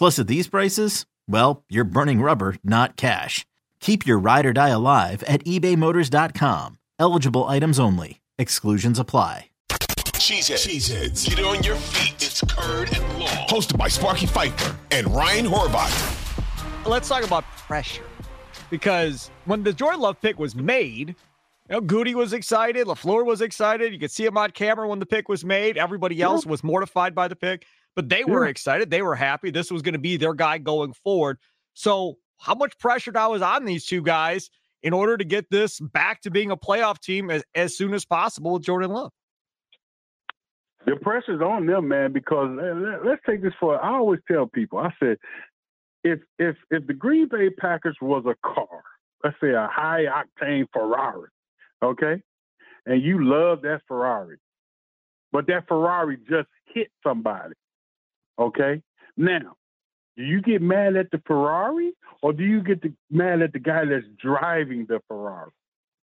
Plus, at these prices, well, you're burning rubber, not cash. Keep your ride or die alive at ebaymotors.com. Eligible items only. Exclusions apply. Cheeseheads. Cheeseheads. Get on your feet. It's Curd and Long. Hosted by Sparky Fifer and Ryan Horvath. Let's talk about pressure. Because when the Jordan Love pick was made, you know, Goody was excited. LaFleur was excited. You could see him on camera when the pick was made. Everybody else was mortified by the pick, but they were Yeah. excited. They were happy. This was going to be their guy going forward. So, how much pressure now is on these two guys in order to get this back to being a playoff team as, as soon as possible with Jordan Love? The pressure's on them, man, because eh, let- let's take this for I always tell people, I said, if if if the Green Bay Packers was a car, let's say a high octane Ferrari, okay, and you love that Ferrari, but that Ferrari just hit somebody, okay? Now, do you get mad at the Ferrari or do you get the, mad at the guy that's driving the Ferrari?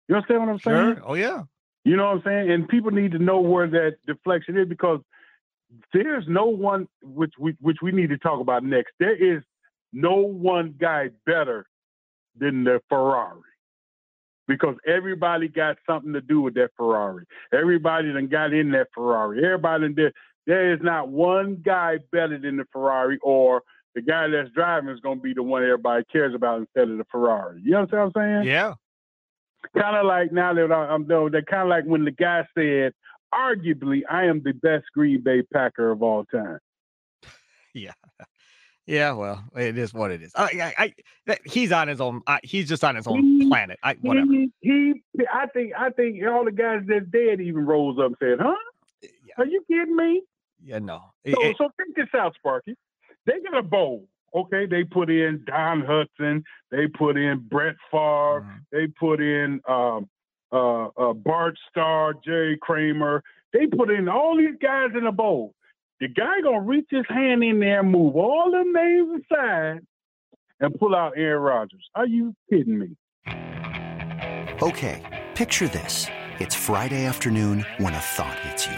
You understand what I'm saying? Sure. Oh, yeah. You know what I'm saying? And people need to know where that deflection is because there's no one which we which we need to talk about next. There is no one guy better than the Ferrari. Because everybody got something to do with that Ferrari. Everybody done got in that Ferrari. Everybody in there. There is not one guy better than the Ferrari or the guy that's driving is going to be the one everybody cares about instead of the Ferrari. You understand what I'm saying? Yeah. kind of like now that I'm though, that kind of like when the guy said, arguably, I am the best Green Bay Packer of all time. Yeah. Yeah, well, it is what it is. I, I, I he's on his own. I, he's just on his own He- planet. I, whatever. He, he, I think, I think all the guys that's dead even rose up and said, "Huh? Eh, yeah, Are you kidding me?" Yeah, no. So, It- it- so think this out, Sparky. They got a bowl. Okay, they put in Don Hutson. They put in Brett Favre. Mhm. They put in um, uh, uh, Bart Starr, Jerry Kramer. They put in all these guys in a bowl. The guy gonna reach his hand in there and move all the names aside and pull out Aaron Rodgers. Are you kidding me? Okay, picture this. It's Friday afternoon when a thought hits you.